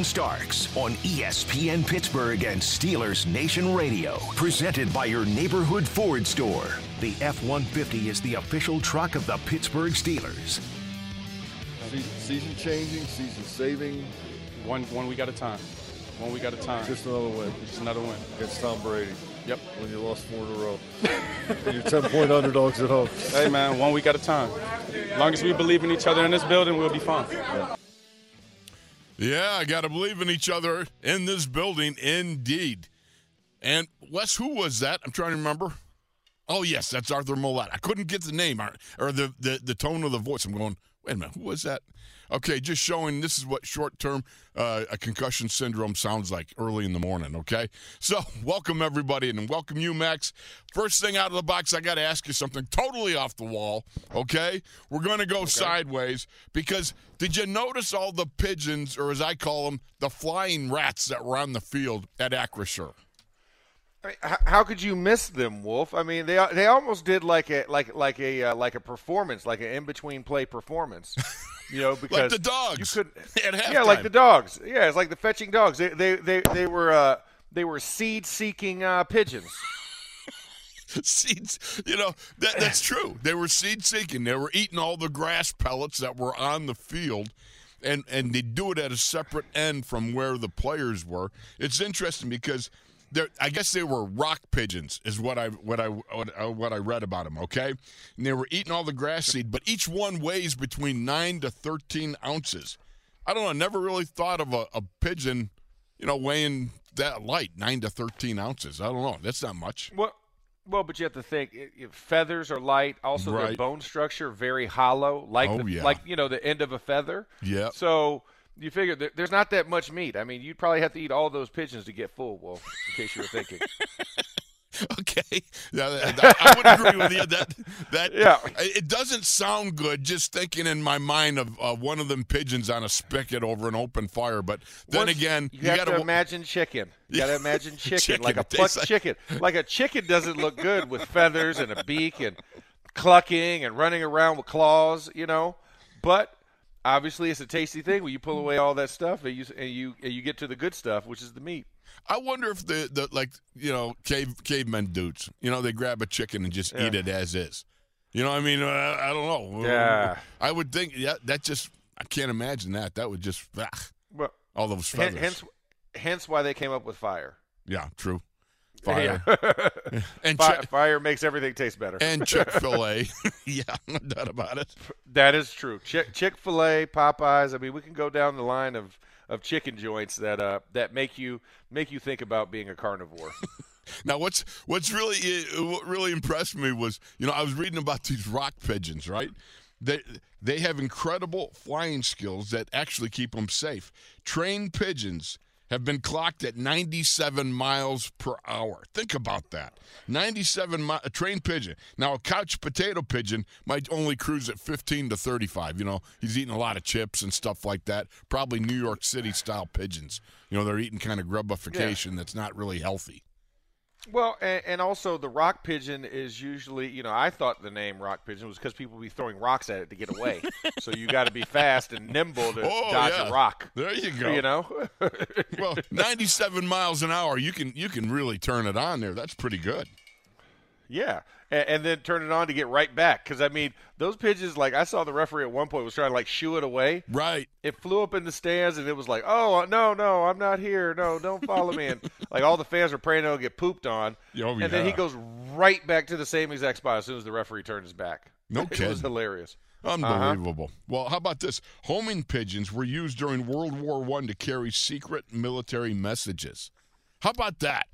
And Starks on ESPN Pittsburgh and Steelers Nation Radio. Presented by your neighborhood Ford store. The F 150 is the official truck of the Pittsburgh Steelers. Season, season changing, season saving, One one week at a time. One week at a time. just another win Just another win. against Tom Brady Yep. when you lost four in a row. and you're 10 point underdogs at home. Hey man, one week at a time. As long as we believe in each other in this building, we'll be fine. Yeah, I got to believe in each other in this building, indeed. And Wes, who was that? I'm trying to remember. Oh yes, that's Arthur Millette. I couldn't get the name or, or the, the the tone of the voice. I'm going, wait a minute, who was that? Okay, just showing this is what short term uh, a concussion syndrome sounds like early in the morning. Okay, so welcome everybody and welcome you, Max. First thing out of the box, I got to ask you something totally off the wall. Okay, we're going to go sideways because did you notice all the pigeons, or as I call them, the flying rats that were on the field at Acrisure? I mean, how could you miss them, Wolf? I mean, they they almost did like a like like a uh, like a performance, like an in between play performance. You know, because the dogs You could, yeah, like the dogs. Yeah, it's like the fetching dogs. They they they, they were uh, they were seed seeking uh, pigeons. seeds. You know that that's true. They were seed seeking. They were eating all the grass pellets that were on the field, and and they do it at a separate end from where the players were. It's interesting because. I guess they were rock pigeons, is what I what I what, uh, what I read about them. Okay, and they were eating all the grass seed, but each one weighs between nine to thirteen ounces. I don't know. I never really thought of a, a pigeon, you know, weighing that light, nine to thirteen ounces. I don't know. That's not much. Well, well, but you have to think it, it- feathers are light. Also, their bone structure very hollow, like Oh, the, yeah. like you know the end of a feather. Yep. So you figure there, there's not that much meat. I mean, you'd probably have to eat all those pigeons to get full, Wolf. In case you were thinking. Okay, yeah, that- I would agree with you. That that Yeah. it doesn't sound good just thinking in my mind of uh, one of them pigeons on a spigot over an open fire. But then Once- again, you, have gotta to wa- imagine chicken. You got to imagine chicken, Chicken, like a plucked like- chicken. Like a chicken doesn't look good with feathers and a beak and clucking and running around with claws, you know. But obviously, it's a tasty thing when you pull away all that stuff and you and you and you get to the good stuff, which is the meat. I wonder if the, the like you know cave cavemen dudes, you know, they grab a chicken and just eat it as is. You know, what I mean, uh, I don't know. Yeah. I would think. Yeah, that just I can't imagine that. That would just ah, Well, all those feathers. hence, hence why they came up with fire. yeah, true. Fire and Fi- Chick- fire makes everything taste better. and Chick Fil A. yeah, no doubt about it. That is true. Chick Chick Fil A, Popeyes. I mean, we can go down the line of, of chicken joints that uh that make you make you think about being a carnivore. Now, what's what's really uh, what really impressed me was, you know, I was reading about these rock pigeons, right? They they have incredible flying skills that actually keep them safe. Trained pigeons have been clocked at 97 miles per hour. Think about that. 97 mi- a trained pigeon. Now, a couch potato pigeon might only cruise at 15 to 35. You know, he's eating a lot of chips and stuff like that. Probably New York City style pigeons. You know, they're eating kind of grubification that's not really healthy. Well, and, and also the rock pigeon is usually, you know, I thought the name rock pigeon was because people be throwing rocks at it to get away. so you got to be fast and nimble to Oh, dodge yeah. a rock. There you go. You know, well, 97 miles an hour, you can you can really turn it on there. That's pretty good. Yeah, and, and then turn it on to get right back. Because I mean, those pigeons, like I saw the referee at one point was trying to like shoo it away. Right. It flew up in the stands, and it was like, "Oh uh, no, no, I'm not here. No, don't follow me." And like all the fans were praying it'll get pooped on. Oh, and then he goes right back to the same exact spot as soon as the referee turned his back. No kidding. it was hilarious. Unbelievable. Well, how about this? Homing pigeons were used during World War One to carry secret military messages. How about that?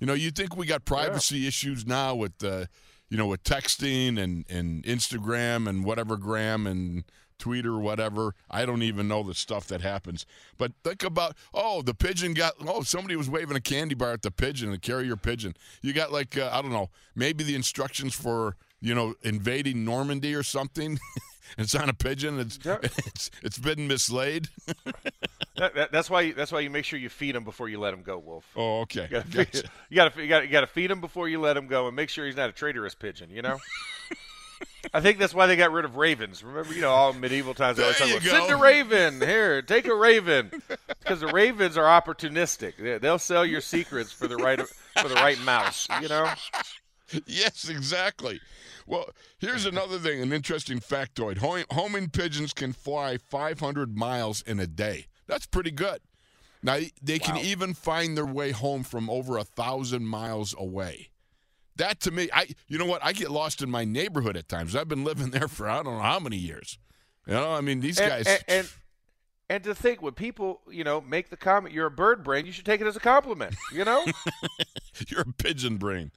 You know, you think we got privacy issues now with, uh, you know, with texting and, and Instagram and whatever gram and Twitter, whatever. I don't even know the stuff that happens. But think about, oh, the pigeon got, oh, somebody was waving a candy bar at the pigeon, the carrier pigeon. You got like, uh, I don't know, maybe the instructions for, you know, invading Normandy or something. it's on a pigeon. It's it's it's been mislaid. That, that, that's why. You, that's why you make sure you feed him before you let him go, Wolf. Oh, okay. You gotta, Gotcha. feed, you gotta, you gotta, you gotta feed him before you let him go, and make sure he's not a traitorous pigeon. You know. I think that's why they got rid of ravens. Remember, you know, all medieval times they always talk about send a raven here, take a raven, because the ravens are opportunistic. They'll sell your secrets for the right for the right mouse. You know. yes, exactly. Well, here's another thing, an interesting factoid. Homing pigeons can fly 500 miles in a day. That's pretty good. Now they can even find their way home from over a thousand miles away. That to me, I you know what? I get lost in my neighborhood at times. I've been living there for I don't know how many years. You know, I mean these and, guys. and, and and to think when people you know make the comment you're a bird brain you should take it as a compliment you know you're a pigeon brain.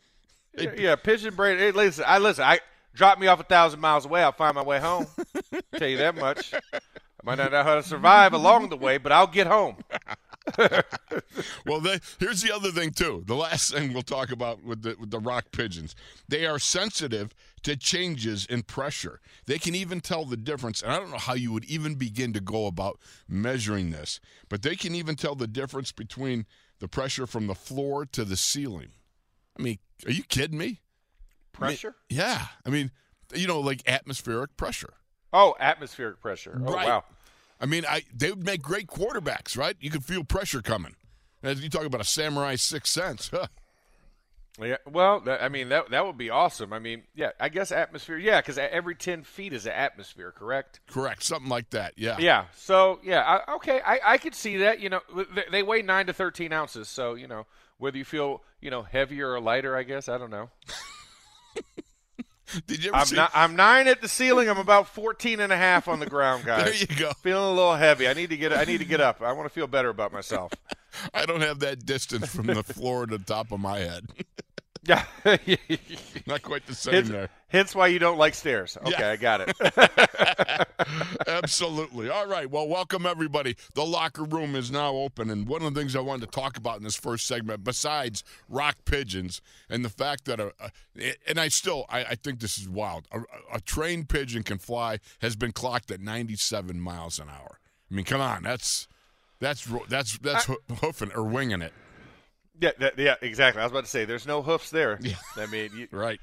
Yeah, pigeon brain hey, listen i listen i drop me off a thousand miles away i'll find my way home tell you that much i might not know how to survive along the way but i'll get home well, they, here's the other thing too. The last thing we'll talk about with the with the rock pigeons, they are sensitive to changes in pressure. They can even tell the difference. And I don't know how you would even begin to go about measuring this, but they can even tell the difference between the pressure from the floor to the ceiling. I mean, are you kidding me? pressure Yeah, I mean, you know, like atmospheric pressure. oh atmospheric pressure oh Right. wow I mean, I they would make great quarterbacks, right? You could feel pressure coming. As you talk about a samurai sixth sense, huh? yeah, well, that, I mean that that would be awesome. I mean, yeah, I guess atmosphere. Yeah, because every ten feet is an atmosphere, correct? Correct, something like that. Yeah. Yeah. So yeah, I, okay, I, I could see that. You know, they, they weigh nine to thirteen ounces, so you know whether you feel you know heavier or lighter. I guess I don't know. Did you I'm see? not, I'm nine at the ceiling. I'm about 14 and a half on the ground, guys. there you go. Feeling a little heavy. I need to get I need to get up. I want to feel better about myself. I don't have that distance from the floor to the top of my head. Yeah. Not quite the same hence, there. hence why you don't like stairs. Okay, Yeah. I got it. Absolutely. All right. Well, welcome everybody. The locker room is now open, and one of the things I wanted to talk about in this first segment, besides rock pigeons and the fact that a, a and I still I, I think this is wild. A, a trained pigeon can fly has been clocked at 97 miles an hour. I mean, come on, that's that's that's that's hoo- hoofing or winging it, yeah, that, yeah, exactly. I was about to say there's no hoofs there. Yeah. I mean, you, right?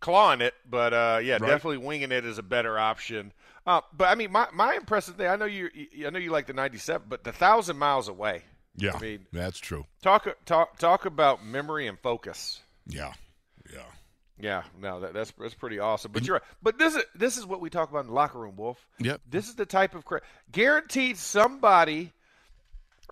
clawing it, but uh, yeah, Right. definitely winging it is a better option. Uh, but I mean, my my impressive thing. I know you. I know you like the 97, but the thousand miles away. Yeah, I mean, that's true. talk talk talk about memory and focus. Yeah, yeah. Yeah, no, that, that's that's pretty awesome. But you're right. But this is this is what we talk about in the locker room, Wolf. Yep. This is the type of cra- guaranteed somebody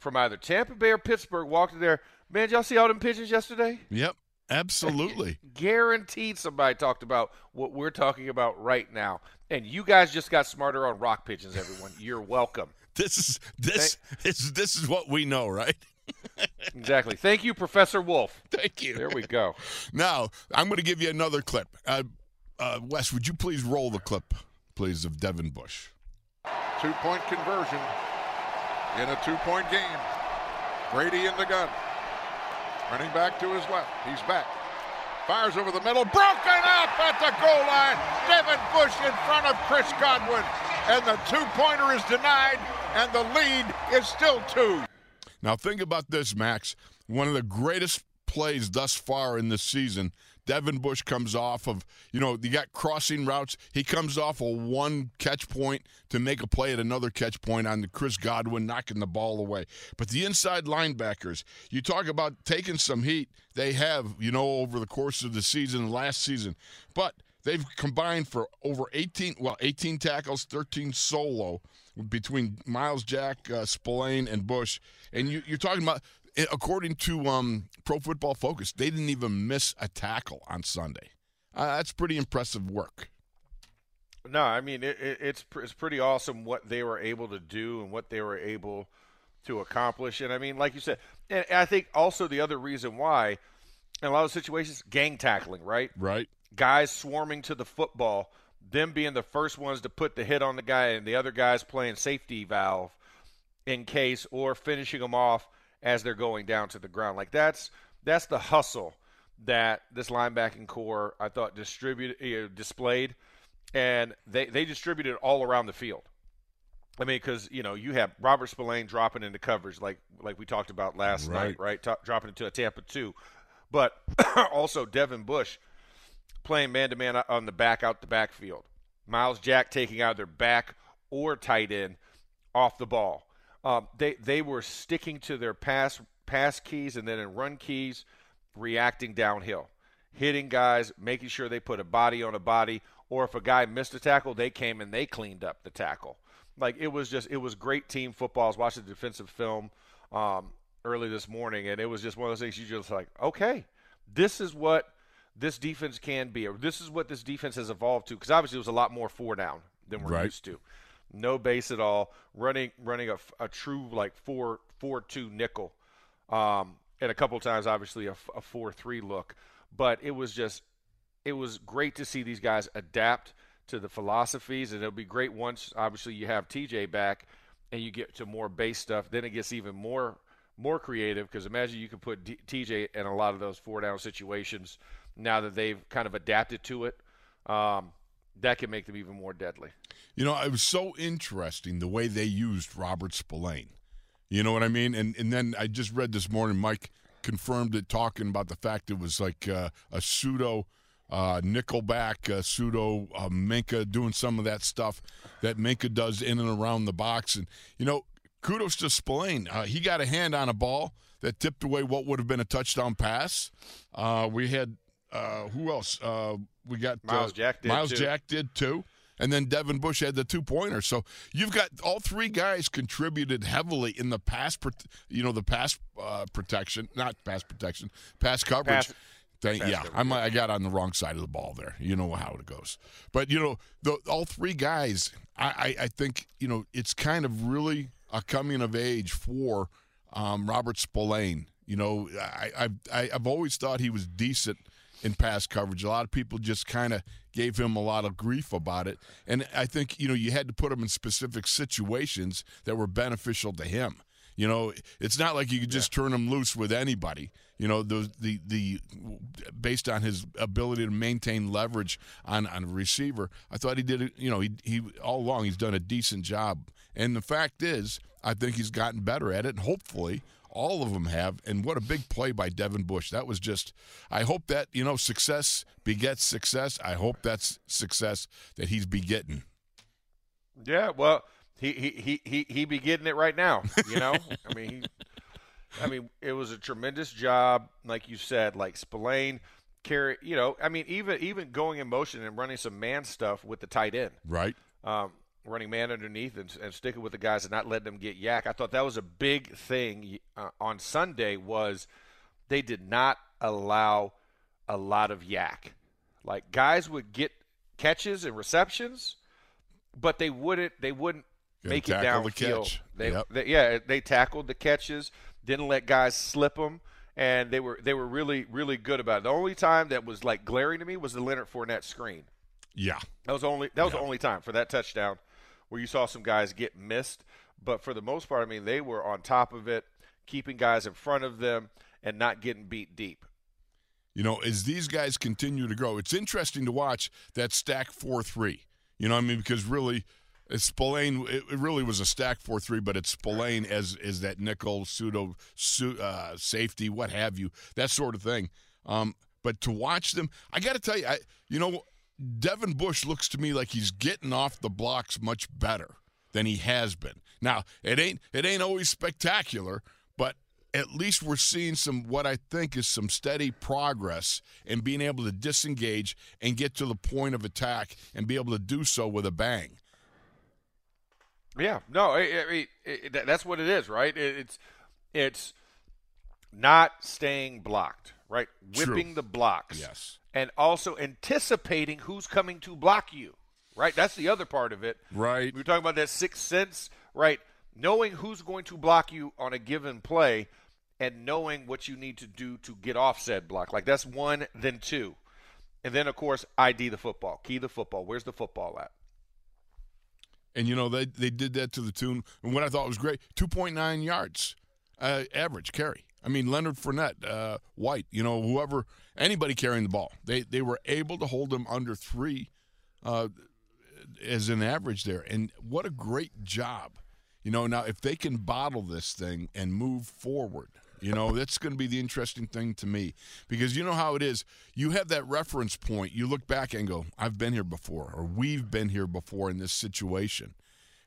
from either Tampa Bay or Pittsburgh walked in there. Man, did y'all see all them pigeons yesterday? Yep, absolutely. Guaranteed somebody talked about what we're talking about right now. And you guys just got smarter on rock pigeons, everyone. You're welcome. this is this is this is what we know, right? Exactly. Thank you, Professor Wolf. Thank you. There we go. Now, I'm going to give you another clip. Uh, uh, Wes, would you please roll the clip, please, of Devin Bush? Two point conversion in a two point game. Brady in the gun. Running back to his left. He's back. Fires over the middle. Broken up at the goal line. Devin Bush in front of Chris Godwin. And the two pointer is denied. And the lead is still two. Now, think about this, Max. One of the greatest plays thus far in this season. Devin Bush comes off of, you know, you got crossing routes. He comes off a one catch point to make a play at another catch point on the Chris Godwin knocking the ball away. But the inside linebackers, you talk about taking some heat. They have, you know, over the course of the season, last season. But they've combined for over 18, well, 18 tackles, 13 solo between Myles Jack, uh, Spillane, and Bush. And you, you're talking about according to um, Pro Football Focus, they didn't even miss a tackle on Sunday. Uh, that's pretty impressive work. No, I mean it, it, it's it's pretty awesome what they were able to do and what they were able to accomplish. And I mean, like you said, and I think also the other reason why, in a lot of situations, gang tackling, right? Right. Guys swarming to the football, them being the first ones to put the hit on the guy, and the other guys playing safety valve in case, or finishing them off as they're going down to the ground. Like that's that's the hustle that this linebacking corps I thought distributed you know, displayed, and they they distributed all around the field. I mean, because you know you have Robert Spillane dropping into coverage like like we talked about last right. night, right? T- dropping into a Tampa two, but also Devin Bush playing man to man on the back out the backfield. Myles Jack taking either back or tight end off the ball. Um, they they were sticking to their pass pass keys and then in run keys, reacting downhill, hitting guys, making sure they put a body on a body, or if a guy missed a tackle, they came and they cleaned up the tackle. Like it was just it was great team football. I was watching the defensive film um, early this morning, and it was just one of those things you just like, okay, this is what this defense can be, or this is what this defense has evolved to. Because obviously it was a lot more four down than we're right. used to no base at all, running running a, a true like four four two nickel, um, and a couple times obviously a, a four three look. But it was just it was great to see these guys adapt to the philosophies, and it'll be great once obviously you have TJ back and you get to more base stuff. Then it gets even more more creative because imagine you can put D- TJ in a lot of those four down situations now that they've kind of adapted to it. Um, that can make them even more deadly. You know, it was so interesting the way they used Robert Spillane. You know what I mean? And and then I just read this morning, Mike confirmed it, talking about the fact it was like uh, a pseudo uh, Nickelback, uh, pseudo uh, Minkah doing some of that stuff that Minkah does in and around the box. And, you know, kudos to Spillane. Uh, he got a hand on a ball that tipped away what would have been a touchdown pass. Uh, we had, uh, who else? Uh, we got Myles Jack did Myles too. Jack did too. And then Devin Bush had the two pointer. So you've got all three guys contributed heavily in the pass, you know, the pass uh, protection, not pass protection, pass coverage. Pass- Thank, yeah, I'm, I got on the wrong side of the ball there. You know how it goes. But, you know, the, all three guys, I, I, I think, you know, it's kind of really a coming of age for um, Robert Spillane. You know, I, I've, I, I've always thought he was decent in pass coverage. A lot of people just kind of gave him a lot of grief about it. And I think, you know, you had to put him in specific situations that were beneficial to him. You know, it's not like you could just turn him loose with anybody. You know, the the the based on his ability to maintain leverage on on a receiver, I thought he did it. You know, he he all along he's done a decent job. And the fact is, I think he's gotten better at it, and hopefully all of them have. And what a big play by Devin Bush. That was just, I hope that, you know, success begets success. I hope that's success that he's begetting. Yeah, well, he he he he he be getting it right now. You know, I mean, he, I mean, it was a tremendous job, like you said, like Spillane carry. You know, I mean, even even going in motion and running some man stuff with the tight end, Right. um, running man underneath and, and sticking with the guys and not letting them get YAC. I thought that was a big thing uh, on Sunday. Was they did not allow a lot of YAC. Like guys would get catches and receptions, but they wouldn't. They wouldn't Gotta make it tackle the downfield. They, Yep. they, yeah, they tackled the catches, didn't let guys slip them, and they were they were really really good about it. The only time that was like glaring to me was the Leonard Fournette screen. Yeah. That was only that was Yeah. the only time for that touchdown where you saw some guys get missed. But for the most part, I mean, they were on top of it, keeping guys in front of them and not getting beat deep. You know, as these guys continue to grow, it's interesting to watch that stack 4 3. You know, I mean, because really, It's Spillane. It, really was a stack four three, but it's Spillane as is that nickel pseudo uh, safety, what have you, that sort of thing. Um, but to watch them, I got to tell you, I you know, Devin Bush looks to me like he's getting off the blocks much better than he has been. Now it ain't it ain't always spectacular, but at least we're seeing some what I think is some steady progress in being able to disengage and get to the point of attack and be able to do so with a bang. Yeah, no, I, I mean it, it, that's what it is, right? It, it's it's not staying blocked, right? Whipping True. the blocks, Yes. And also anticipating who's coming to block you, right? That's the other part of it. Right. We were talking about that sixth sense, right? Knowing who's going to block you on a given play, and knowing what you need to do to get off said block. Like that's one, then two, and then of course ID the football, key the football. Where's the football at? And you know they they did that to the tune. And what I thought was great, two point nine yards uh, average carry. I mean Leonard Fournette, uh, White, you know whoever, anybody carrying the ball, they they were able to hold them under three uh, as an average there. And what a great job, you know. Now if they can bottle this thing and move forward. You know, that's going to be the interesting thing to me because you know how it is. You have that reference point. You look back and go, I've been here before, or we've been here before in this situation.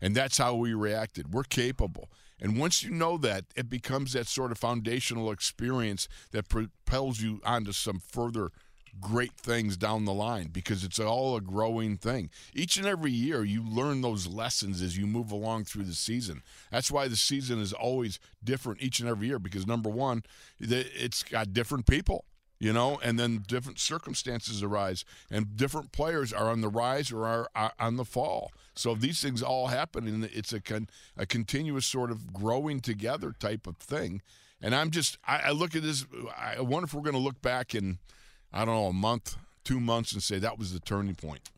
And that's how we reacted. We're capable. And once you know that, it becomes that sort of foundational experience that propels you onto some further great things down the line because it's all a growing thing. Each and every year, you learn those lessons as you move along through the season. That's why the season is always different each and every year because number one, it's got different people. You know, and then different circumstances arise, and different players are on the rise or are, are on the fall. So these things all happen, and it's a con, a continuous sort of growing together type of thing. And I'm just, I, I look at this. I wonder if we're going to look back in I don't know, a month, two months, and say that was the turning point.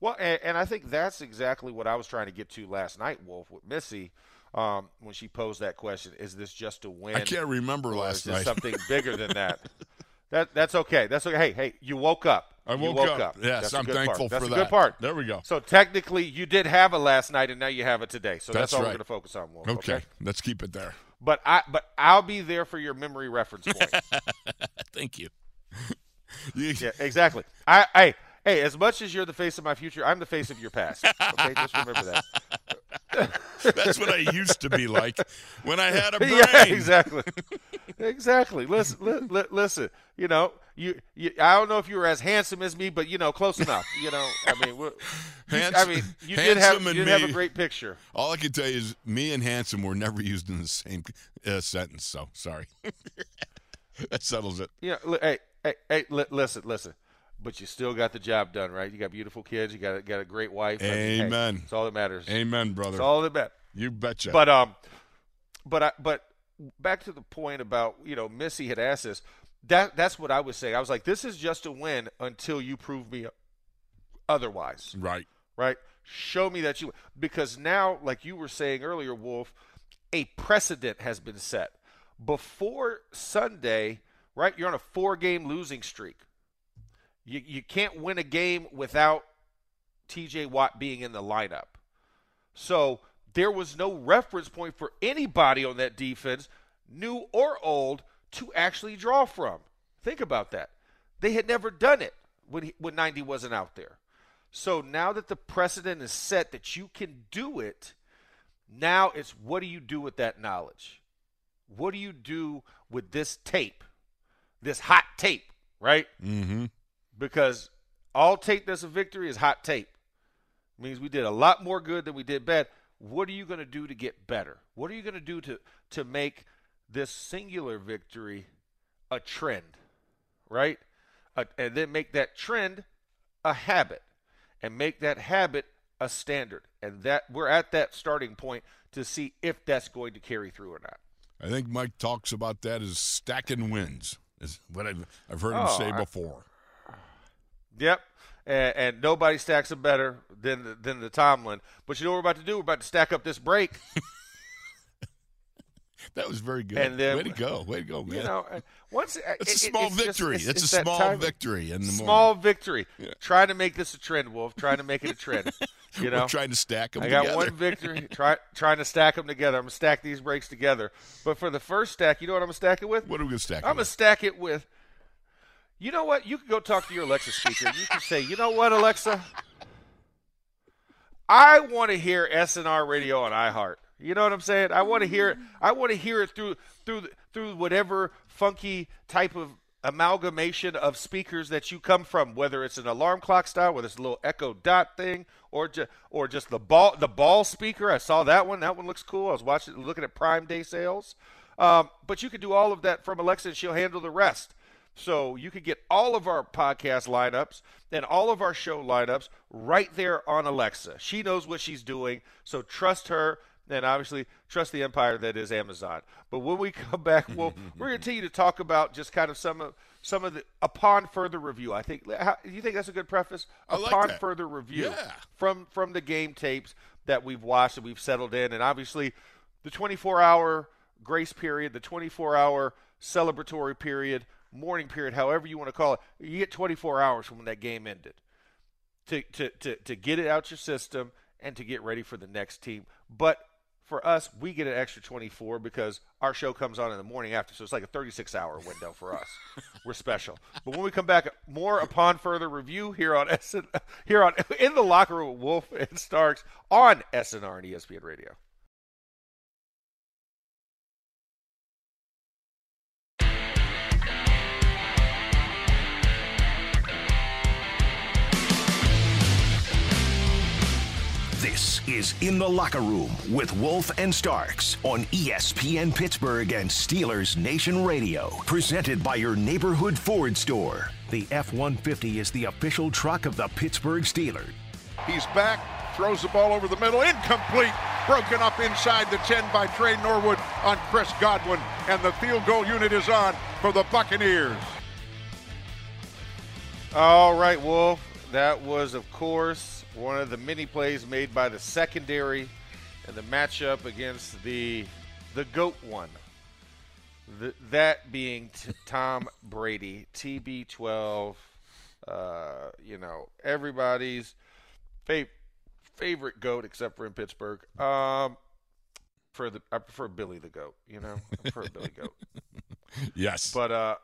Well, and, and I think that's exactly what I was trying to get to last night, Wolf, with Missy, um, when she posed that question: Is this just a win? I can't remember last is night. something bigger than that? That that's okay. That's okay. Hey, hey, you woke up. I You woke up. Yes, That's I'm thankful part. That's for a that. good part. There we go. So technically, you did have it last night, and now you have it today. So that's, That's all right. we're going to focus on, Wolf. okay, let's keep it there. But I but I'll be there for your memory reference point. Thank you. You- yeah, exactly. I hey hey, as much as you're the face of my future, I'm the face of your past. Okay, just remember that. That's what I used to be like when I had a brain. Yeah, exactly. exactly. Listen, li- li- listen. You know, you, you. I don't know if you were as handsome as me, but you know, close enough. You know, I mean, we're, I mean, you did have you did have a great picture. All I can tell you is me and handsome were never used in the same uh, sentence. So sorry. that settles it. You know, hey, hey, hey, li- listen, listen. But you still got the job done, right? You got beautiful kids. You got a, got a great wife. I mean, hey, Amen. That's all that matters. Amen, brother. That's all that matters. you betcha. But um, but I, but back to the point about you know Missy had asked this. That that's what I was saying. I was like, this is just a win until you prove me otherwise, right. right? Show me that you because now, like you were saying earlier, Wolf, a precedent has been set. Before Sunday, right? You're on a four-game losing streak. You you can't win a game without T.J. Watt being in the lineup. So there was no reference point for anybody on that defense, new or old, to actually draw from. Think about that. They had never done it when he, when 90 wasn't out there. So now that the precedent is set that you can do it, now it's what do you do with that knowledge? What do you do with this tape? This hot tape, right? Mm-hmm. Because all tape that's a victory is hot tape. means we did a lot more good than we did bad. What are you going to do to get better? What are you going to do to to make this singular victory a trend, right? A, and then make that trend a habit, and make that habit a standard. And that we're at that starting point to see if that's going to carry through or not. I think Mike talks about that as stacking wins. Is what I've, I've heard him Oh, say before. Yep. And, and nobody stacks them better than the, than the Tomlin. But you know what we're about to do? We're about to stack up this break. That was very good. And then- Way to go. Way to go, man. You know, uh, once uh, It's a it- it- small it's just- victory. it's- It's, it's a small victory in the Small morning. victory. Trying to make this a trend, Wolf. Trying to make it a trend. You know, We're trying to stack them I got together. one victory. Try, trying to stack them together. I'm gonna stack these breaks together. But for the first stack, you know what I'm gonna stack it with? What are we going to stack? I'm gonna with? stack it with. You know what? You can go talk to your Alexa speaker. You can say, you know what, Alexa? I want to hear SNR radio on iHeart. You know what I'm saying? I want to hear it. I want to hear it through through through whatever funky type of amalgamation of speakers that you come from, whether it's an alarm clock style, whether it's a little Echo Dot thing, or just or just the ball the ball speaker. I saw that one. That one looks cool. I was watching looking at Prime Day sales. Um, but you can do all of that from Alexa, and she'll handle the rest. So you can get all of our podcast lineups and all of our show lineups right there on Alexa. She knows what she's doing, so trust her. And obviously, trust the empire that is Amazon. But when we come back, we'll, we're going to continue to talk about just kind of some of some of the upon further review. I think. How, you think that's a good preface? I like upon that. further review Yeah. from from the game tapes that we've watched and we've settled in, and obviously the 24 hour grace period, the 24 hour celebratory period, morning period, however you want to call it. You get 24 hours from when that game ended to to to, to get it out your system and to get ready for the next team. But for us, we get an extra 24 because our show comes on in the morning after, so it's like a 36 hour window for us. We're special. But when we come back, more upon further review here on SN, here on in the locker room with Wolf and Starks on SNR and ESPN Radio. Is In the Locker Room with Wolf and Starks on ESPN Pittsburgh and Steelers Nation Radio. Presented by your neighborhood Ford store. The F 150 is the official truck of the Pittsburgh Steelers. He's back, throws the ball over the middle, incomplete. Broken up inside the 10 by Tre Norwood on Chris Godwin, and the field goal unit is on for the Buccaneers. All right, Wolf. That was, of course, one of the many plays made by the secondary and the matchup against the the goat one. The, that being t- Tom Brady, TB12. Uh, you know, everybody's fa- favorite goat, except for in Pittsburgh. Um, for the I prefer Billy the goat. You know, I prefer Billy goat. Yes. But uh,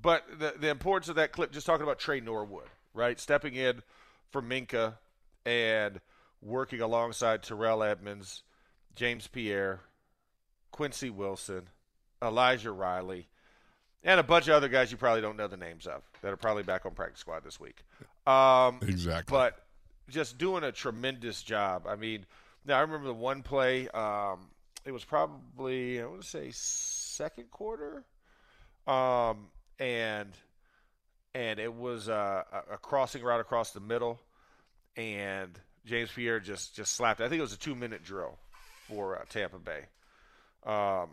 but the the importance of that clip, just talking about Tre Norwood, right, stepping in for Minkah and working alongside Terrell Edmunds, James Pierre, Quincy Wilson, Elijah Riley, and a bunch of other guys you probably don't know the names of that are probably back on practice squad this week. Um, exactly. but just doing a tremendous job. I mean, now I remember the one play. Um, it was probably I want to say second quarter, um, and and it was uh, a, a crossing route across the middle, and James Pierre just just slapped. it. I think it was a two minute drill for uh, Tampa Bay. Um,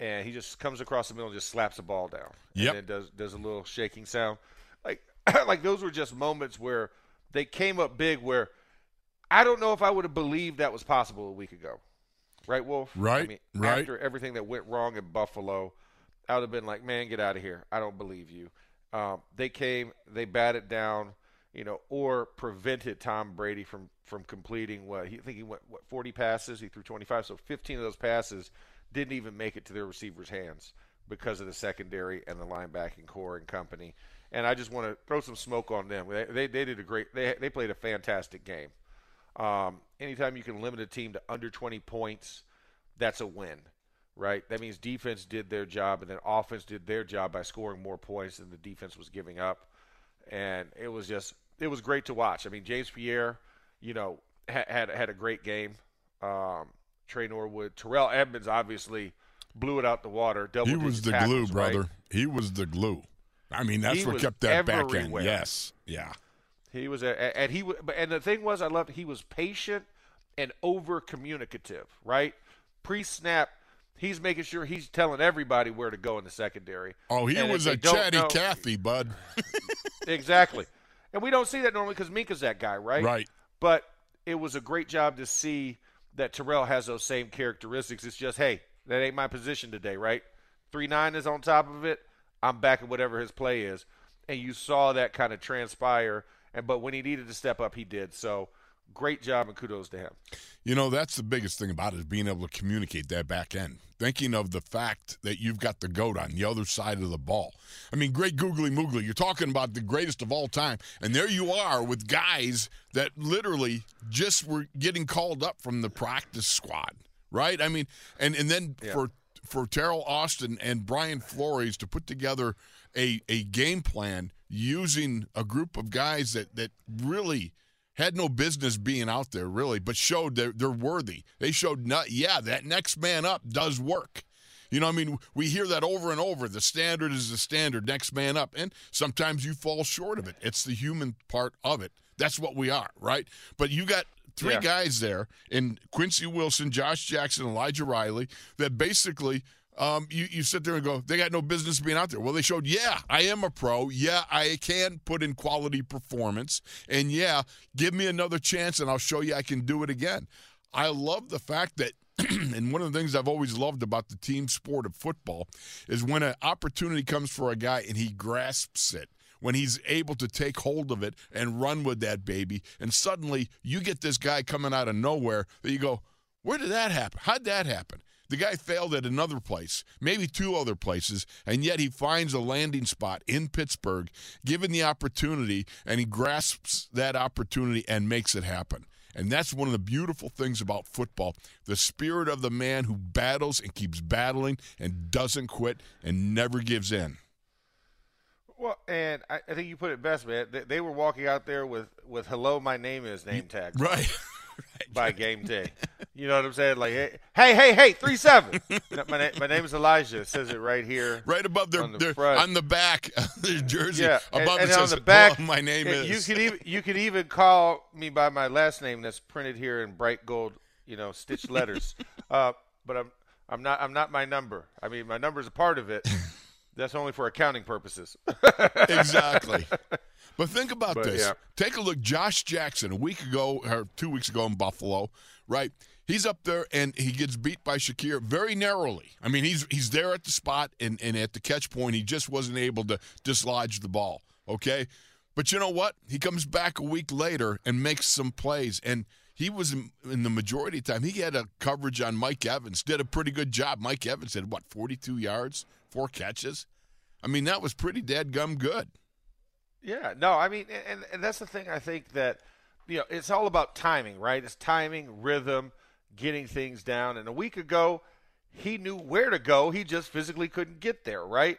and he just comes across the middle and just slaps the ball down. Yeah, And does does a little shaking sound. Like like those were just moments where they came up big where I don't know if I would have believed that was possible a week ago. Right, Wolf? I Right, mean, right. After everything that went wrong in Buffalo, I would have been like, man, get out of here. I don't believe you. Um, they came, they batted down, you know, or prevented Tom Brady from from completing what he I think he went what 40 passes, he threw 25, so 15 of those passes didn't even make it to their receivers' hands because of the secondary and the linebacking corps and company. And I just want to throw some smoke on them. They, they, they did a great. They they played a fantastic game. Um, anytime you can limit a team to under 20 points, that's a win, right? That means defense did their job, and then offense did their job by scoring more points than the defense was giving up. And it was just, it was great to watch. I mean, James Pierre, you know, had had, had a great game. Um, Tre Norwood, Terrell Edmunds obviously blew it out the water. Double he was the glue, brother. He was the glue. I mean, that's He what kept that back end. Yes. Yeah. He was, a, and he, and the thing was, I loved he was patient and over communicative. Right, pre snap, he's making sure he's telling everybody where to go in the secondary. Oh, he And was a chatty know- Cathy, bud. exactly. And we don't see that normally because Minkah's that guy, right? Right. But it was a great job to see that Terrell has those same characteristics. It's just, hey, that ain't my position today, right? Three nine is on top of it. I'm back at whatever his play is, and you saw that kind of transpire. And but when he needed to step up, he did. So great job and kudos to him. You know, that's the biggest thing about it is being able to communicate that back end. Thinking of the fact that you've got the goat on the other side of the ball. I mean, great googly moogly. You're talking about the greatest of all time. And there you are with guys that literally just were getting called up from the practice squad. Right? I mean, and, and then Yeah. for for Teryl Austin and Brian Flores to put together a, a game plan using a group of guys that, that really had no business being out there, really, but showed they're, they're worthy. They showed, not, yeah, that next man up does work. You know, I mean, we hear that over and over. The standard is the standard, next man up. And sometimes you fall short of it. It's the human part of it. That's what we are, right? But you got three Yeah. guys there in Quincy Wilson, Josh Jackson, Elijah Riley that basically um, you, you sit there and go, they got no business being out there. Well, they showed, yeah, I am a pro. Yeah, I can put in quality performance. And yeah, give me another chance and I'll show you I can do it again. I love the fact that, and one of the things I've always loved about the team sport of football is when an opportunity comes for a guy and he grasps it when he's able to take hold of it and run with that baby. And suddenly you get this guy coming out of nowhere that you go, where did that happen? How'd that happen? The guy failed at another place, maybe two other places, and yet he finds a landing spot in Pittsburgh, given the opportunity, and he grasps that opportunity and makes it happen. And that's one of the beautiful things about football the spirit of the man who battles and keeps battling and doesn't quit and never gives in. Well, and I, I think you put it best, man. They, they were walking out there with, with "Hello, my name is" name tags Right. by game day. You know what I'm saying? Like, hey, hey, hey, hey three seven. my, na- my name is Elijah. It says it right here. Right above their, On the their front. on the back of their jersey. Yeah, above and, and says, on the back, "Hello, my name is. You could even you could even call me by my last name that's printed here in bright gold, you know, stitched letters. uh, but I'm I'm not I'm not my number. I mean, my number's a part of it. That's only for accounting purposes. exactly. But think about But, this. yeah. Take a look. Josh Jackson, a week ago or two weeks ago in Buffalo, right? He's up there and he gets beat by Shakir very narrowly. I mean, he's he's there at the spot and, and at the catch point, he just wasn't able to dislodge the ball. Okay. But you know what? He comes back a week later and makes some plays. And he was in, in the majority of the time, he had a coverage on Mike Evans, did a pretty good job. Mike Evans had what, 42 yards, four catches? I mean, that was pretty dead gum good. Yeah, no, I mean, and, and that's the thing. I think that you know it's all about timing, right? It's timing, rhythm, getting things down. And a week ago, he knew where to go. He just physically couldn't get there, right?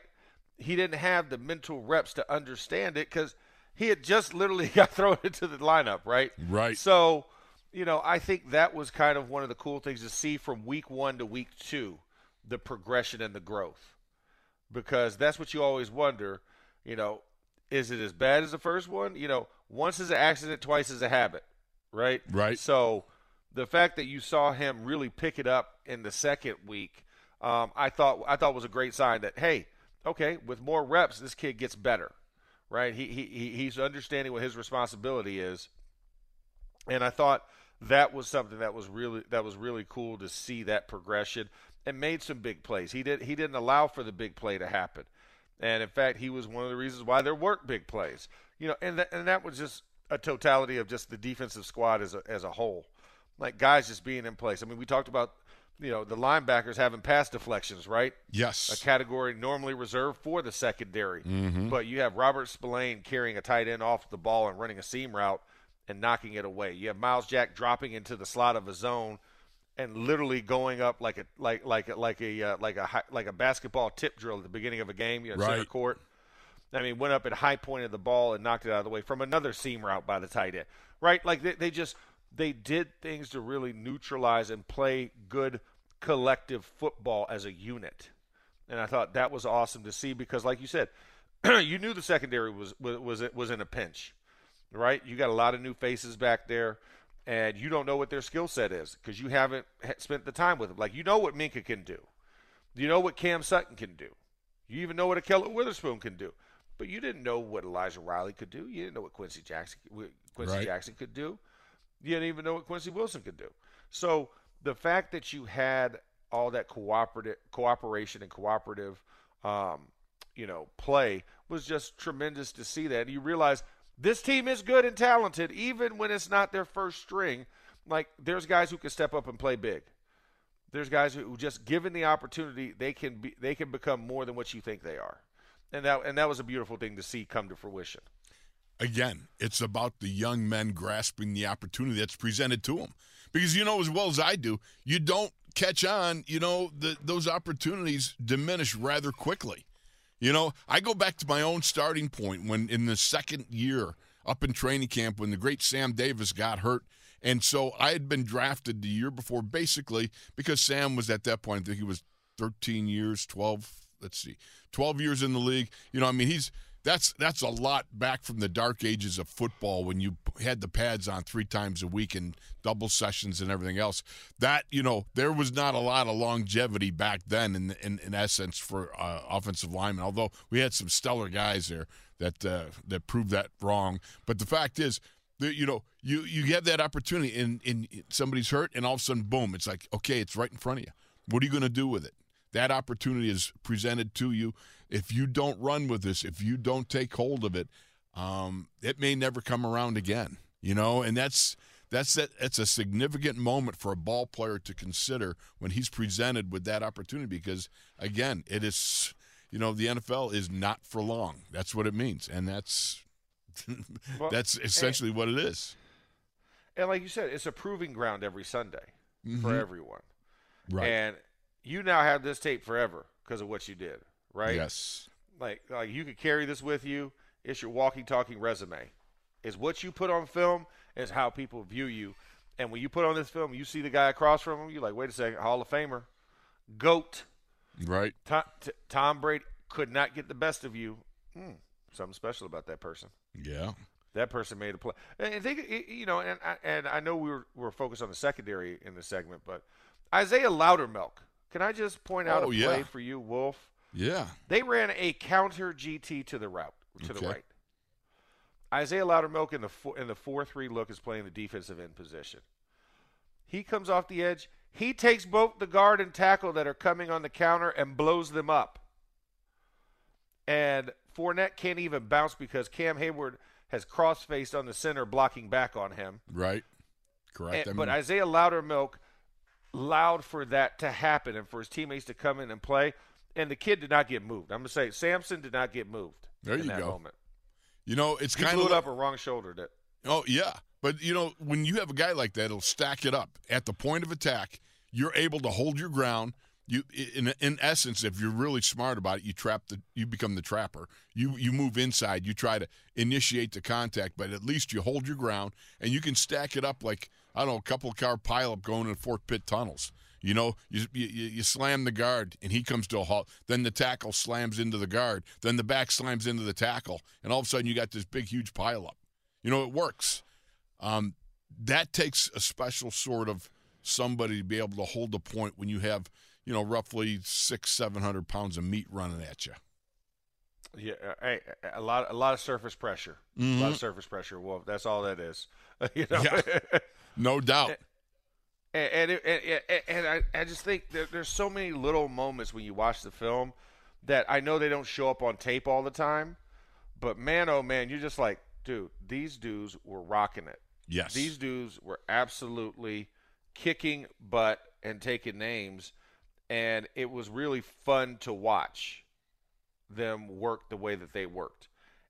He didn't have the mental reps to understand it because he had just literally got thrown into the lineup, right? Right. So, you know, I think that was kind of one of the cool things to see from week one to week two, the progression and the growth because that's what you always wonder. You know, is it as bad as the first one? You know, once is an accident, twice is a habit, right? Right. So the fact that you saw him really pick it up in the second week, um, I thought I thought was a great sign that hey, okay, with more reps, this kid gets better, right? He he he- he's understanding what his responsibility is, and I thought that was something that was really that was really cool to see that progression and made some big plays. He did he didn't allow for the big play to happen. And in fact, he was one of the reasons why there weren't big plays. You know, and that, and that was just a totality of just the defensive squad as a, as a whole. Like guys just being in place. I mean, we talked about you know, the linebackers having pass deflections, right? Yes. a category normally reserved for the secondary. Mm-hmm. But you have Robert Spillane carrying a tight end off the ball and running a seam route and knocking it away. You have Myles Jack dropping into the slot of a zone and literally going up like a like like a, like a uh, like a like a basketball tip drill at the beginning of a game, you know, center court. I mean, went up at high point of the ball and knocked it out of the way from another seam route by the tight end. Right? Like they, they just they did things to really neutralize and play good collective football as a unit. And I thought that was awesome to see because like you said, you knew the secondary was was was in a pinch. Right? You got a lot of new faces back there and you don't know what their skill set is because you haven't spent the time with them. Like you know what Minkah can do. You know what Cam Sutton can do. You even know what a Ahkello Witherspoon can do. But you didn't know what Elijah Riley could do. You didn't know what Quincy Jackson Quincy Right. Jackson could do. You didn't even know what Quincy Wilson could do. So the fact that you had all that cooperative cooperation and cooperative um, you know, play was just tremendous to see that. And you realize This team is good and talented, even when it's not their first string. Like there's guys who can step up and play big. There's guys who just given the opportunity, they can be they can become more than what you think they are. And that and that was a beautiful thing to see come to fruition. Again, it's about the young men grasping the opportunity that's presented to them. Because you know as well as I do, you don't catch on, you know, the, those opportunities diminish rather quickly. You know, I go back to my own starting point when in the second year up in training camp when the great Sam Davis got hurt. And so I had been drafted the year before, basically, because Sam was at that point, I think he was 13 years, 12, let's see, 12 years in the league. You know, I mean, he's that's that's a lot back from the dark ages of football when you had the pads on three times a week and double sessions and everything else. That you know there was not a lot of longevity back then in in, in essence for uh, offensive linemen. Although we had some stellar guys there that uh, that proved that wrong. But the fact is. that you know, you you have that opportunity, and, and somebody's hurt, and all of a sudden, boom! It's like, okay, it's right in front of you. What are you going to do with it? That opportunity is presented to you if you don't run with this, if you don't take hold of it, um, it may never come around again. You know, and that's that's that that's a significant moment for a ball player to consider when he's presented with that opportunity because again, it is you know, the NFL is not for long. That's what it means. And that's well, that's essentially and, what it is. And like you said, it's a proving ground every Sunday mm-hmm. for everyone. Right. And you now have this tape forever because of what you did right? Yes. Like like you could carry this with you. It's your walking talking resume. Is what you put on film is how people view you. And when you put on this film, you see the guy across from him, you're like, wait a second, Hall of Famer, GOAT. Right. Tom, t- Tom Brady could not get the best of you. Hmm, something special about that person. Yeah. That person made a play. And think, you know, and and I know we were, we were focused on the secondary in the segment, but Isaiah Loudermilk. Can I just point out oh, a yeah. play for you, Wolf? Yeah. They ran a counter GT to the route to okay. the right. Isaiah Loudermilk in the four, in the four three look is playing the defensive end position. He comes off the edge. He takes both the guard and tackle that are coming on the counter and blows them up. And Fournette can't even bounce because Cam Heyward has cross faced on the center, blocking back on him. Right. Correct. And, but Isaiah Loudermilk allowed for that to happen and for his teammates to come in and play and the kid did not get moved. I'm gonna say Samson did not get moved. There you go. Moment. You know, it's he kind blew of it up a wrong shoulder. That. Oh yeah, but you know when you have a guy like that, it'll stack it up at the point of attack. You're able to hold your ground. You, in in essence, if you're really smart about it, you trap the, you become the trapper. You you move inside. You try to initiate the contact, but at least you hold your ground and you can stack it up like I don't know, a couple car pileup going in Fort Pitt tunnels. You know, you, you, you slam the guard and he comes to a halt. Then the tackle slams into the guard. Then the back slams into the tackle. And all of a sudden you got this big, huge pileup. You know, it works. Um, that takes a special sort of somebody to be able to hold the point when you have, you know, roughly six, seven hundred pounds of meat running at you. Yeah, hey, a lot, a lot of surface pressure. Mm-hmm. A lot of surface pressure. Well, that's all that is. you know? Yeah, no doubt. And and, and, and I, I just think that there's so many little moments when you watch the film that I know they don't show up on tape all the time, but man, oh man, you're just like, dude, these dudes were rocking it. Yes, these dudes were absolutely kicking butt and taking names, and it was really fun to watch them work the way that they worked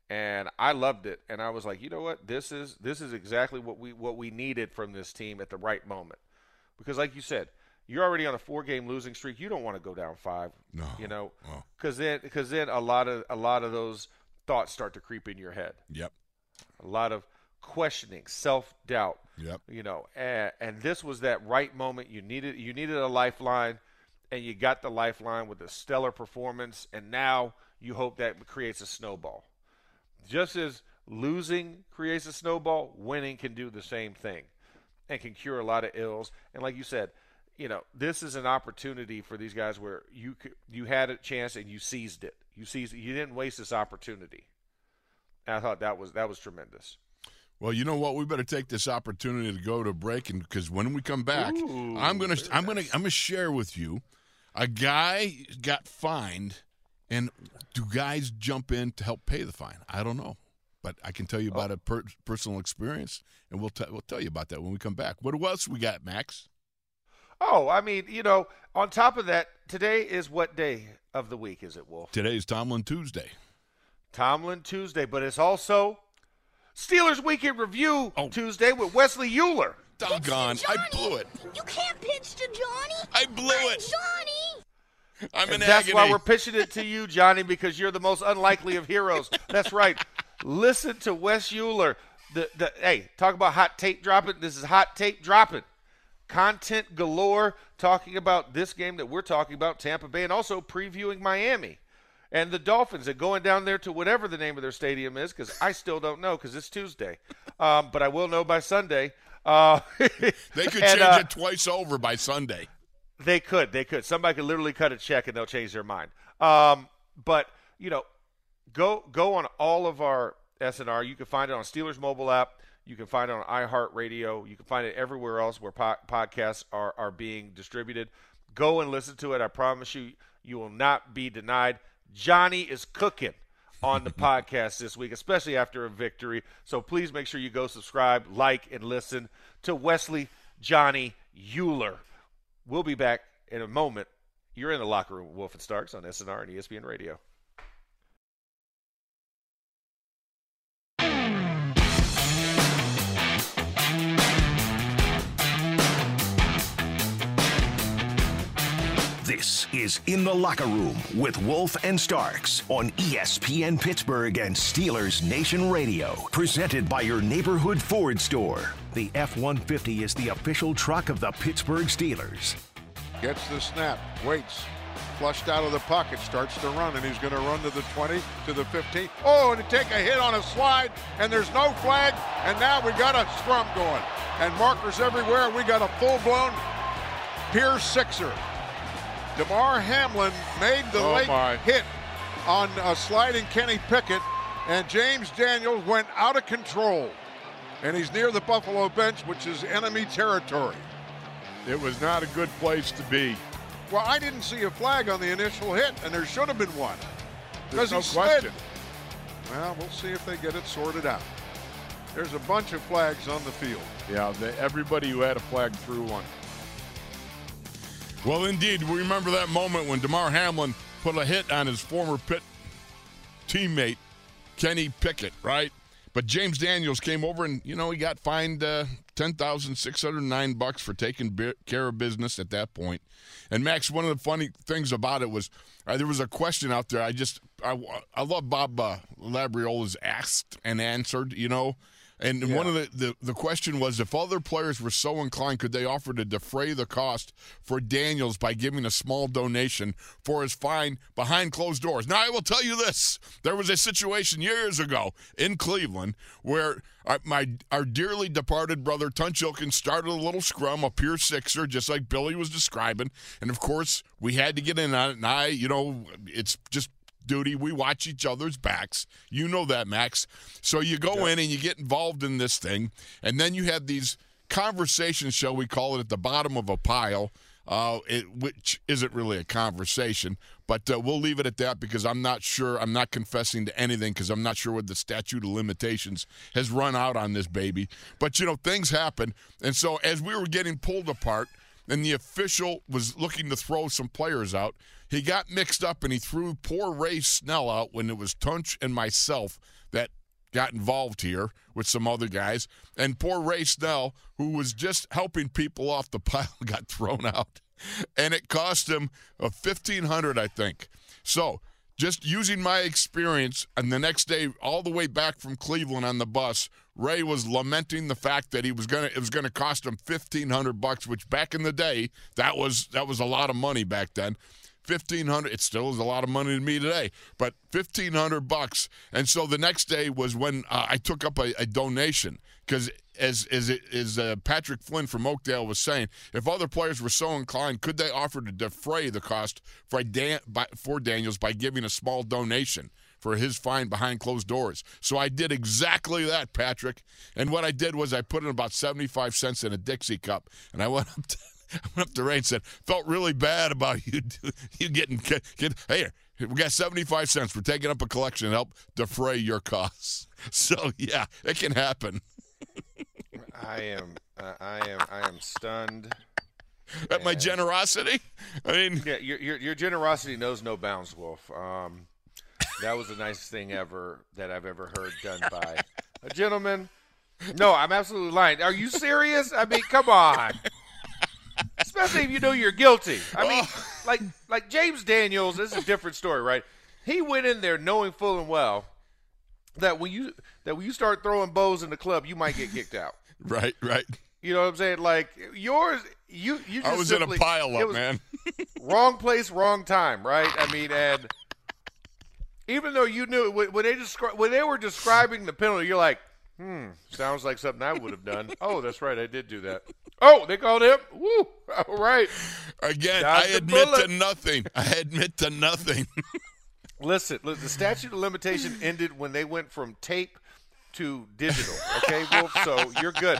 and I loved it. And I was like, you know what, this is this is exactly what we what we needed from this team at the right moment because, like you said, you're already on a four-game losing streak. You don't want to go down five. No, you know, because then because then a lot of a lot of those thoughts start to creep in your head. Yep. A lot of questioning, self-doubt. Yep. You know, and, and this was that right moment. You needed you needed a lifeline, and you got the lifeline with a stellar performance. And now you hope that creates a snowball. Just as losing creates a snowball, winning can do the same thing and can cure a lot of ills. And like you said, you know, this is an opportunity for these guys where you you had a chance and you seized it. You seized it. You didn't waste this opportunity. And I thought that was that was tremendous. Well, you know what? We better take this opportunity to go to break, and because when we come back, Ooh, I'm gonna I'm gonna I'm gonna share with you a guy got fined, and do guys jump in to help pay the fine? I don't know. but I can tell you about a oh. per- personal experience, and we'll, t- we'll tell you about that when we come back. What else we got, Max? Oh, I mean, you know, on top of that, today is what day of the week is it, Wolf? Today is Tomlin Tuesday. Tomlin Tuesday, but it's also Steelers Weekend Review Oh. Tuesday with Wesley Euler. Doggone, I blew it. You can't pitch to Johnny. I blew it. Johnny. I'm in that's agony. why we're pitching it to you, Johnny, because you're the most unlikely of heroes. That's right. Listen to Wes Euler. The, the, hey, talk about hot tape dropping. This is hot tape dropping. Content galore talking about this game that we're talking about, Tampa Bay, and also previewing Miami. And the Dolphins are going down there to whatever the name of their stadium is, because I still don't know because it's Tuesday. Um, but I will know by Sunday. Uh, They could and, change uh, it twice over by Sunday. They could. They could. Somebody could literally cut a check and they'll change their mind. Um, but you know, go go on all of our SNR. You can find it on Steelers mobile app. You can find it on iHeartRadio. You can find it everywhere else where po- podcasts are are being distributed. Go and listen to it. I promise you, you will not be denied. Johnny is cooking on the podcast this week, especially after a victory. So please make sure you go subscribe, like, and listen to Wesley Johnny Euler. We'll be back in a moment. You're in the locker room with Wolf and Starks on SNR and ESPN Radio. This is In the Locker Room with Wolf and Starks on ESPN Pittsburgh and Steelers Nation Radio. Presented by your neighborhood Ford store. The F 150 is the official truck of the Pittsburgh Steelers. Gets the snap, waits, flushed out of the pocket, starts to run, and he's going to run to the 20, to the 15. Oh, and take a hit on a slide, and there's no flag, and now we got a scrum going. And markers everywhere, and we got a full-blown Pierce Sixer. Damar Hamlin made the Oh, late my. hit on a sliding Kenny Pickett, and James Daniels went out of control. And he's near the Buffalo bench, which is enemy territory. It was not a good place to be. Well, I didn't see a flag on the initial hit, and there should have been one. There's no he slid. question. Well, we'll see if they get it sorted out. There's a bunch of flags on the field. Yeah, the, everybody who had a flag threw one. Well, indeed, we remember that moment when Damar Hamlin put a hit on his former pit teammate Kenny Pickett, right? But James Daniels came over and you know he got fined uh, ten thousand six hundred nine bucks for taking care of business at that point. And Max, one of the funny things about it was uh, there was a question out there. I just I, I love Bob uh, Labriola's asked and answered, you know. And one of the, the the question was if other players were so inclined, could they offer to defray the cost for Daniels by giving a small donation for his fine behind closed doors? Now I will tell you this: there was a situation years ago in Cleveland where our, my our dearly departed brother Tunch Ilkin started a little scrum, a pure sixer, just like Billy was describing, and of course we had to get in on it. And I, you know, it's just duty. We watch each other's backs. You know that, Max. So you go in and you get involved in this thing, and then you have these conversations, shall we call it, at the bottom of a pile. Uh, it, which isn't really a conversation, but uh, we'll leave it at that because I'm not sure. I'm not confessing to anything because I'm not sure what the statute of limitations has run out on this baby. But you know, things happen, and so as we were getting pulled apart, and the official was looking to throw some players out. He got mixed up and he threw poor Ray Snell out when it was Tunch and myself that got involved here with some other guys. And poor Ray Snell, who was just helping people off the pile, got thrown out. And it cost him a fifteen hundred, I think. So just using my experience, and the next day, all the way back from Cleveland on the bus, Ray was lamenting the fact that he was gonna it was gonna cost him fifteen hundred bucks, which back in the day that was that was a lot of money back then. Fifteen hundred. It still is a lot of money to me today, but fifteen hundred bucks. And so the next day was when uh, I took up a, a donation because, as as it is, uh, Patrick Flynn from Oakdale was saying, if other players were so inclined, could they offer to defray the cost for Dan, by, for Daniels by giving a small donation? For his fine behind closed doors. So I did exactly that, Patrick. And what I did was I put in about 75 cents in a Dixie cup and I went up to I went up to Ray and said, felt really bad about you you getting get hey we got 75 cents for taking up a collection to help defray your costs. So yeah, it can happen. I am uh, I am I am stunned. At my generosity? I mean, Yeah, your, your your generosity knows no bounds, Wolf. Um, that was the nicest thing ever that I've ever heard done by a gentleman. No, I'm absolutely lying. Are you serious? I mean, come on. Especially if you know you're guilty. I mean, like like James Daniels. This is a different story, right? He went in there knowing full and well that when you that when you start throwing bows in the club, you might get kicked out. right, right. You know what I'm saying? Like yours, you you. Just I was in a pile up, man. wrong place, wrong time, right? I mean, and even though you knew when when they descri- when they were describing the penalty, you're like, hmm, sounds like something I would have done. oh, that's right, I did do that. Oh, they called him. Woo! All right. Again, I admit to nothing. I admit to nothing. Listen, listen, the statute of limitation ended when they went from tape to digital. Okay, Wolf. So you're good.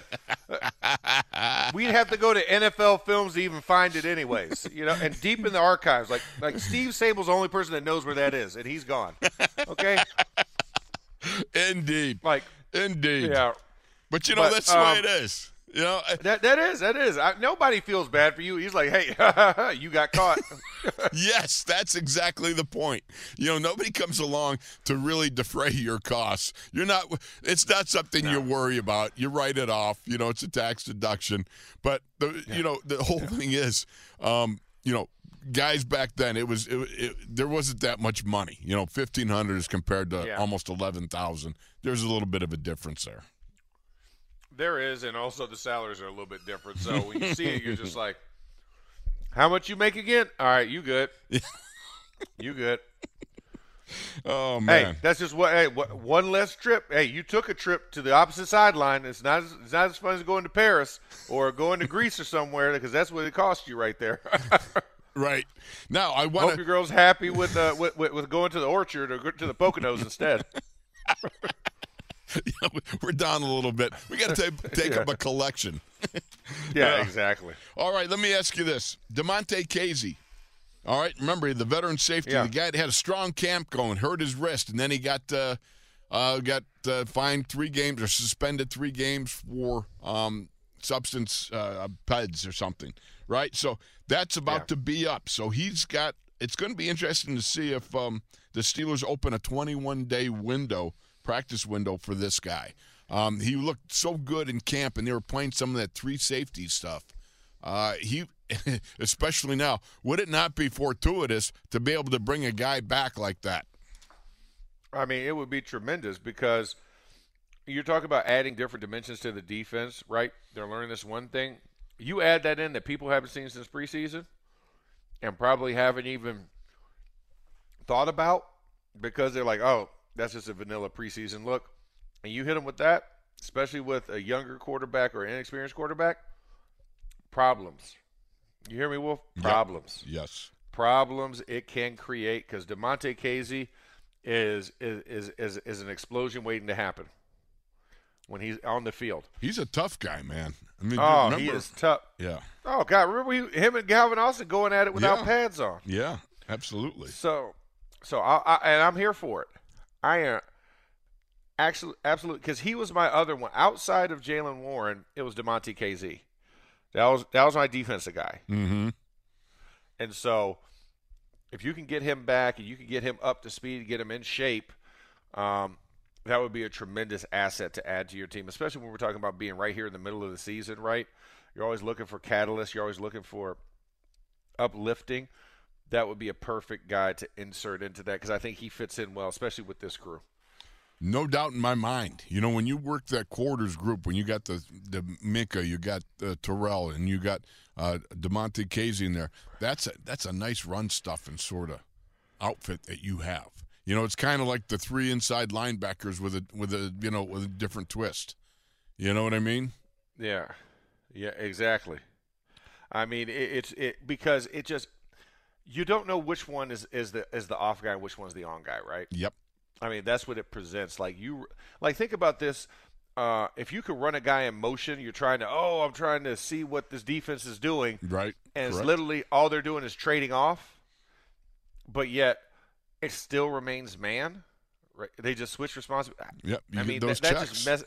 Uh, We'd have to go to NFL Films to even find it, anyways. You know, and deep in the archives, like like Steve Sabol's the only person that knows where that is, and he's gone. Okay, Indeed. like Indeed. yeah. But you know, But, that's the way um, it is. You know, That that is that is. I, nobody feels bad for you. He's like, hey, you got caught. yes, that's exactly the point. You know, nobody comes along to really defray your costs. You're not. It's not something you worry about. You write it off. You know, it's a tax deduction. But the, you know, the whole thing is, um, you know, guys back then, it was it, it, there wasn't that much money. You know, fifteen hundred is compared to Yeah. almost eleven thousand. There's a little bit of a difference there. There is, and also the salaries are a little bit different. So when you see it, you're just like, how much you make again? All right, you good. you good. Oh man, Hey, that's just what. Hey, what, one less trip. Hey, you took a trip to the opposite sideline. It's not. As, it's not as fun as going to Paris or going to Greece or somewhere because that's what it cost you right there. Right now, I want Hope your girl's happy with, uh, with, with with going to the orchard or to the Poconos instead. We're down a little bit. We got to take, take up a collection. Yeah, Yeah. exactly. All right, let me ask you this: Damontae Kazee. All right, remember the veteran safety, Yeah. the guy that had a strong camp going, hurt his wrist, and then he got uh, uh, got uh, fined three games or suspended three games for um, substance uh, peds or something. Right, so that's about Yeah. to be up. So he's got. It's going to be interesting to see if um, the Steelers open a 21 day window, practice window for this guy. Um, he looked so good in camp, and they were playing some of that three safety stuff. Uh, he, especially now, would it not be fortuitous to be able to bring a guy back like that? I mean, it would be tremendous because you're talking about adding different dimensions to the defense, right? They're learning this one thing. You add that in that people haven't seen since preseason and probably haven't even thought about because they're like, oh, that's just a vanilla preseason look. And you hit them with that, especially with a younger quarterback or inexperienced quarterback, problems. You hear me, Wolf? Problems Yes. problems it can create because Damontae Kazee is is, is is is an explosion waiting to happen when he's on the field. He's a tough guy, man. I mean, Oh, remember, he is tough. Yeah. Oh God, remember him and Calvin Austin going at it without Yeah. pads on. Yeah, absolutely. So, so I, I and I'm here for it. I am actually absolutely because he was my other one outside of Jaylen Warren. It was Damontae Kazee. That was that was my defensive guy. Mm-hmm. And so, if you can get him back and you can get him up to speed, get him in shape, um, that would be a tremendous asset to add to your team, especially when we're talking about being right here in the middle of the season, right? You're always looking for catalysts, you're always looking for uplifting. That would be a perfect guy to insert into that because I think he fits in well, especially with this crew. No doubt in my mind. You know, when you work that quarters group, when you got the the Minkah, you got uh, Terrell, and you got uh, Damontae Kazee in there, that's a, that's a nice run stuff and sort of outfit that you have. You know, it's kind of like the three inside linebackers with a with a you know with a different twist. You know what I mean? Yeah, yeah, exactly. I mean, it, it's it because it just you don't know which one is is the is the off guy, and which one's the on guy, right? Yep. I mean, that's what it presents. Like you, like think about this. uh, if you could run a guy in motion, you're trying to, oh, I'm trying to see what this defense is doing. Right. And it's literally all they're doing is trading off, but yet it still remains man. Right? They just switch responsibility. Yep, I mean, those that, that just mess.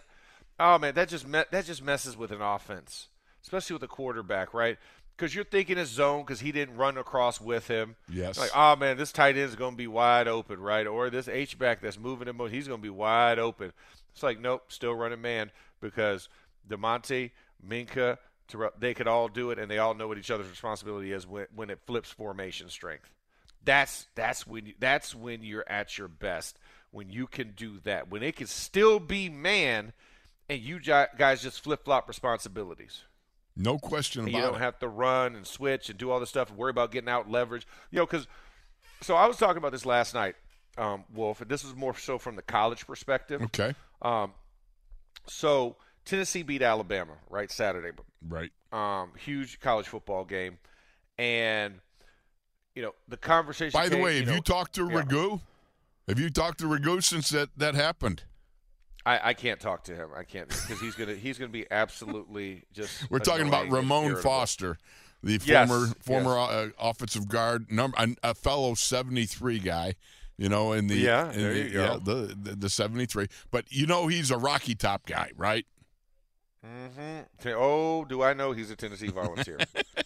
Oh man, that just me- that just messes with an offense, especially with a quarterback, right? Because you're thinking his zone because he didn't run across with him. Yes. Like, oh man, this tight end is going to be wide open, right? Or this H back that's moving him, he's going to be wide open. It's like, nope, still running man because Damontae, Minkah, Terrell, they could all do it, and they all know what each other's responsibility is when, when it flips formation strength. That's that's when that's when you're at your best when you can do that when it can still be man, and you guys just flip flop responsibilities. No question about you don't it. have to run and switch and do all this stuff and worry about getting out leverage. You know, because so I was talking about this last night, um, Wolf, and this is more so from the college perspective. okay. Um, so Tennessee beat Alabama right Saturday, Right. um, huge college football game, and you know the conversation. By the came, way, have know, you talked to yeah. Ragu? Have you talked to Ragu since that, that happened? I, I can't talk to him. I can't because he's gonna he's gonna be absolutely just. We're talking about Ramon. Foster, the Yes, former yes. former uh, offensive guard, number a, a fellow seventy three guy. You know, in the Yeah, in there the, you go. yeah, the, the the seventy three. But you know, he's a Rocky Top guy, right? Mm-hmm. Oh, do I know he's a Tennessee volunteer?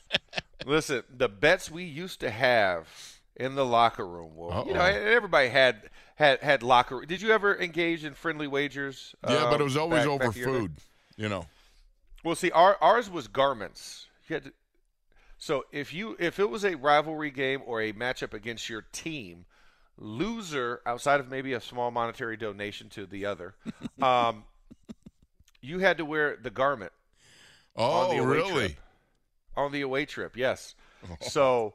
Listen, the bets we used to have in the locker room, Wolf. You know, everybody had had had locker. Did you ever engage in friendly wagers? Yeah, but um, it was always back- over back food. You know. Well, see, our, ours was garments. You had to, so if you if it was a rivalry game or a matchup against your team, loser outside of maybe a small monetary donation to the other, um, you had to wear the garment on the Oh, away really? trip. On the away trip, yes. So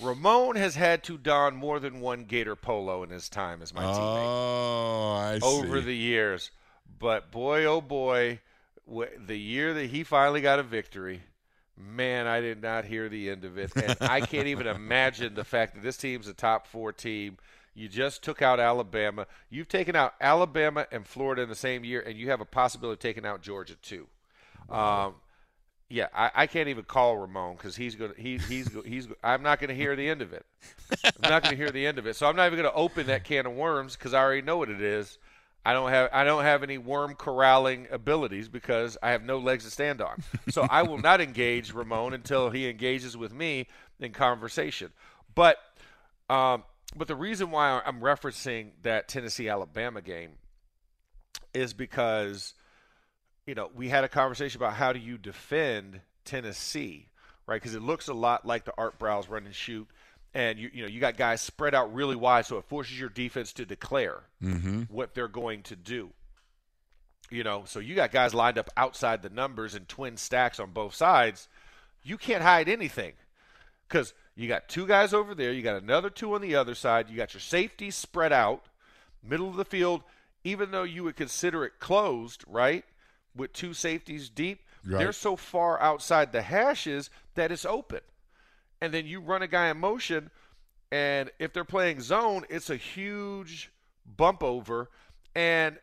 Ramon has had to don more than one Gator polo in his time as my teammate Oh, I over see. the years. But boy, oh boy, the year that he finally got a victory, man, I did not hear the end of it. And I can't even imagine the fact that this team's a top four team. You just took out Alabama. You've taken out Alabama and Florida in the same year, and you have a possibility of taking out Georgia too. Um, yeah, I, I can't even call Ramon because he's gonna he, he's he's I'm not gonna hear the end of it. I'm not gonna hear the end of it. So I'm not even gonna open that can of worms because I already know what it is. I don't have I don't have any worm corralling abilities because I have no legs to stand on. So I will not engage Ramon until he engages with me in conversation. But um, but the reason why I'm referencing that Tennessee Alabama game is because you know we had a conversation about how do you defend Tennessee, right? Because it looks a lot like the Art Briles run and shoot, and you you know you got guys spread out really wide, so it forces your defense to declare mm-hmm. what they're going to do. You know, so you got guys lined up outside the numbers and twin stacks on both sides. You can't hide anything because you got two guys over there, you got another two on the other side, you got your safeties spread out, middle of the field. Even though you would consider it closed, right, with two safeties deep, Right. they're so far outside the hashes that it's open. And then you run a guy in motion, and if they're playing zone, it's a huge bump over, and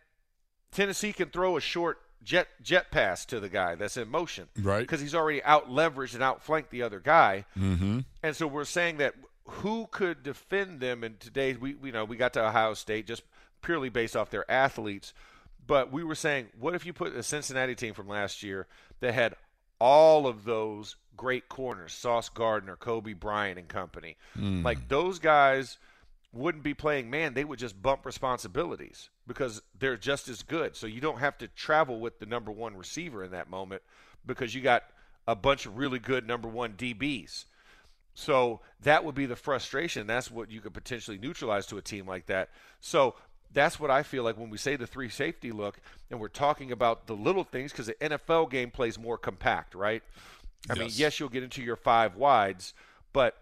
Tennessee can throw a short jet jet pass to the guy that's in motion, Right. Because he's already out leveraged and outflanked the other guy, Mm-hmm. and so we're saying that who could defend them in today's we you know we got to Ohio State just purely based off their athletes, but we were saying what if you put a Cincinnati team from last year that had all of those great corners, Sauce Gardner, Coby Bryant and company. Hmm. Like those guys wouldn't be playing man, they would just bump responsibilities because they're just as good. So you don't have to travel with the number 1 receiver in that moment because you got a bunch of really good number 1 DBs. So that would be the frustration. That's what you could potentially neutralize to a team like that. So that's what I feel like when we say the three safety look, and we're talking about the little things because the NFL game plays more compact, right? I mean, Yes. yes, you'll get into your five wides, but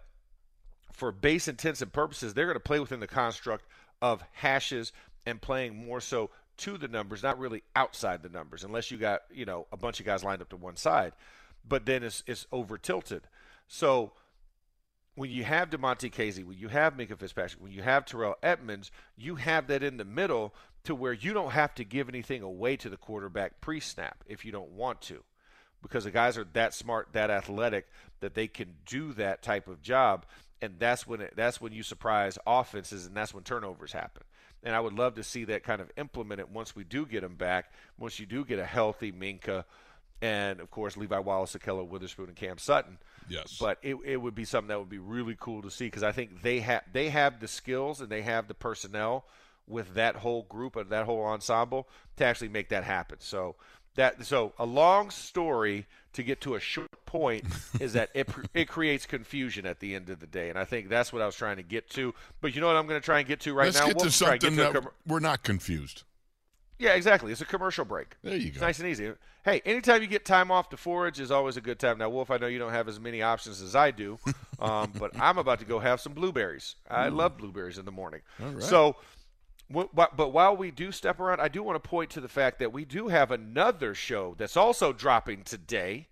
for base intents and purposes, they're going to play within the construct of hashes and playing more so to the numbers, not really outside the numbers, unless you got you know a bunch of guys lined up to one side. But then it's it's over tilted. So when you have Damontae Kazee, when you have Minkah Fitzpatrick, when you have Terrell Edmunds, you have that in the middle to where you don't have to give anything away to the quarterback pre-snap if you don't want to, because the guys are that smart, that athletic that they can do that type of job, and that's when it, that's when you surprise offenses, and that's when turnovers happen. And I would love to see that kind of implemented once we do get them back, once you do get a healthy Minkah and of course Levi Wallace, Ahkello Witherspoon, and Cam Sutton. Yes. But it, it would be something that would be really cool to see because I think they have they have the skills and they have the personnel with that whole group and that whole ensemble to actually make that happen. So that so a long story to get to a short point is that it it creates confusion at the end of the day, and I think that's what I was trying to get to. But you know what I'm going to try and get to right Let's now. get We'll to something get to a that com- we're not confused. Yeah, exactly. It's a commercial break. There you It's go. nice and easy. Hey, anytime you get time off to forage is always a good time. Now, Wolf, I know you don't have as many options as I do, um, but I'm about to go have some blueberries. I love blueberries in the morning. All right. So, wh- but, but while we do step around, I do want to point to the fact that we do have another show that's also dropping today,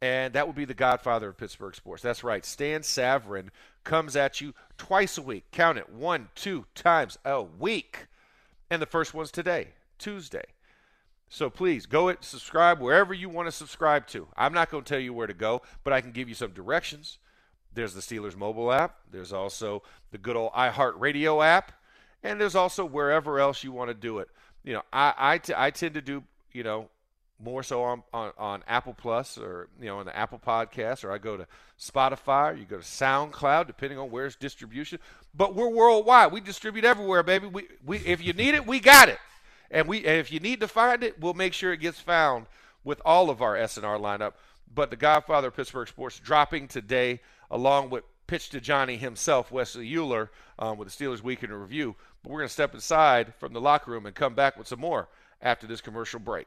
and that would be the Godfather of Pittsburgh sports. That's right. Stan Savrin comes at you twice a week. Count it one, two times a week. And the first one's today, Tuesday. So please go and subscribe wherever you want to subscribe to. I'm not going to tell you where to go, but I can give you some directions. There's the Steelers mobile app. There's also the good old iHeartRadio app, and there's also wherever else you want to do it. You know, I I, t- I tend to do you know more so on, on on Apple Plus or you know on the Apple Podcast, or I go to Spotify, or you go to SoundCloud, depending on where's distribution. But we're worldwide. We distribute everywhere, baby. We we if you need it, we got it. And we and if you need to find it, we'll make sure it gets found with all of our SNR lineup. But the Godfather of Pittsburgh Sports dropping today, along with Pitch to Johnny himself, Wesley Euler, um, with the Steelers Weekend Review. But we're going to step inside from the locker room and come back with some more after this commercial break.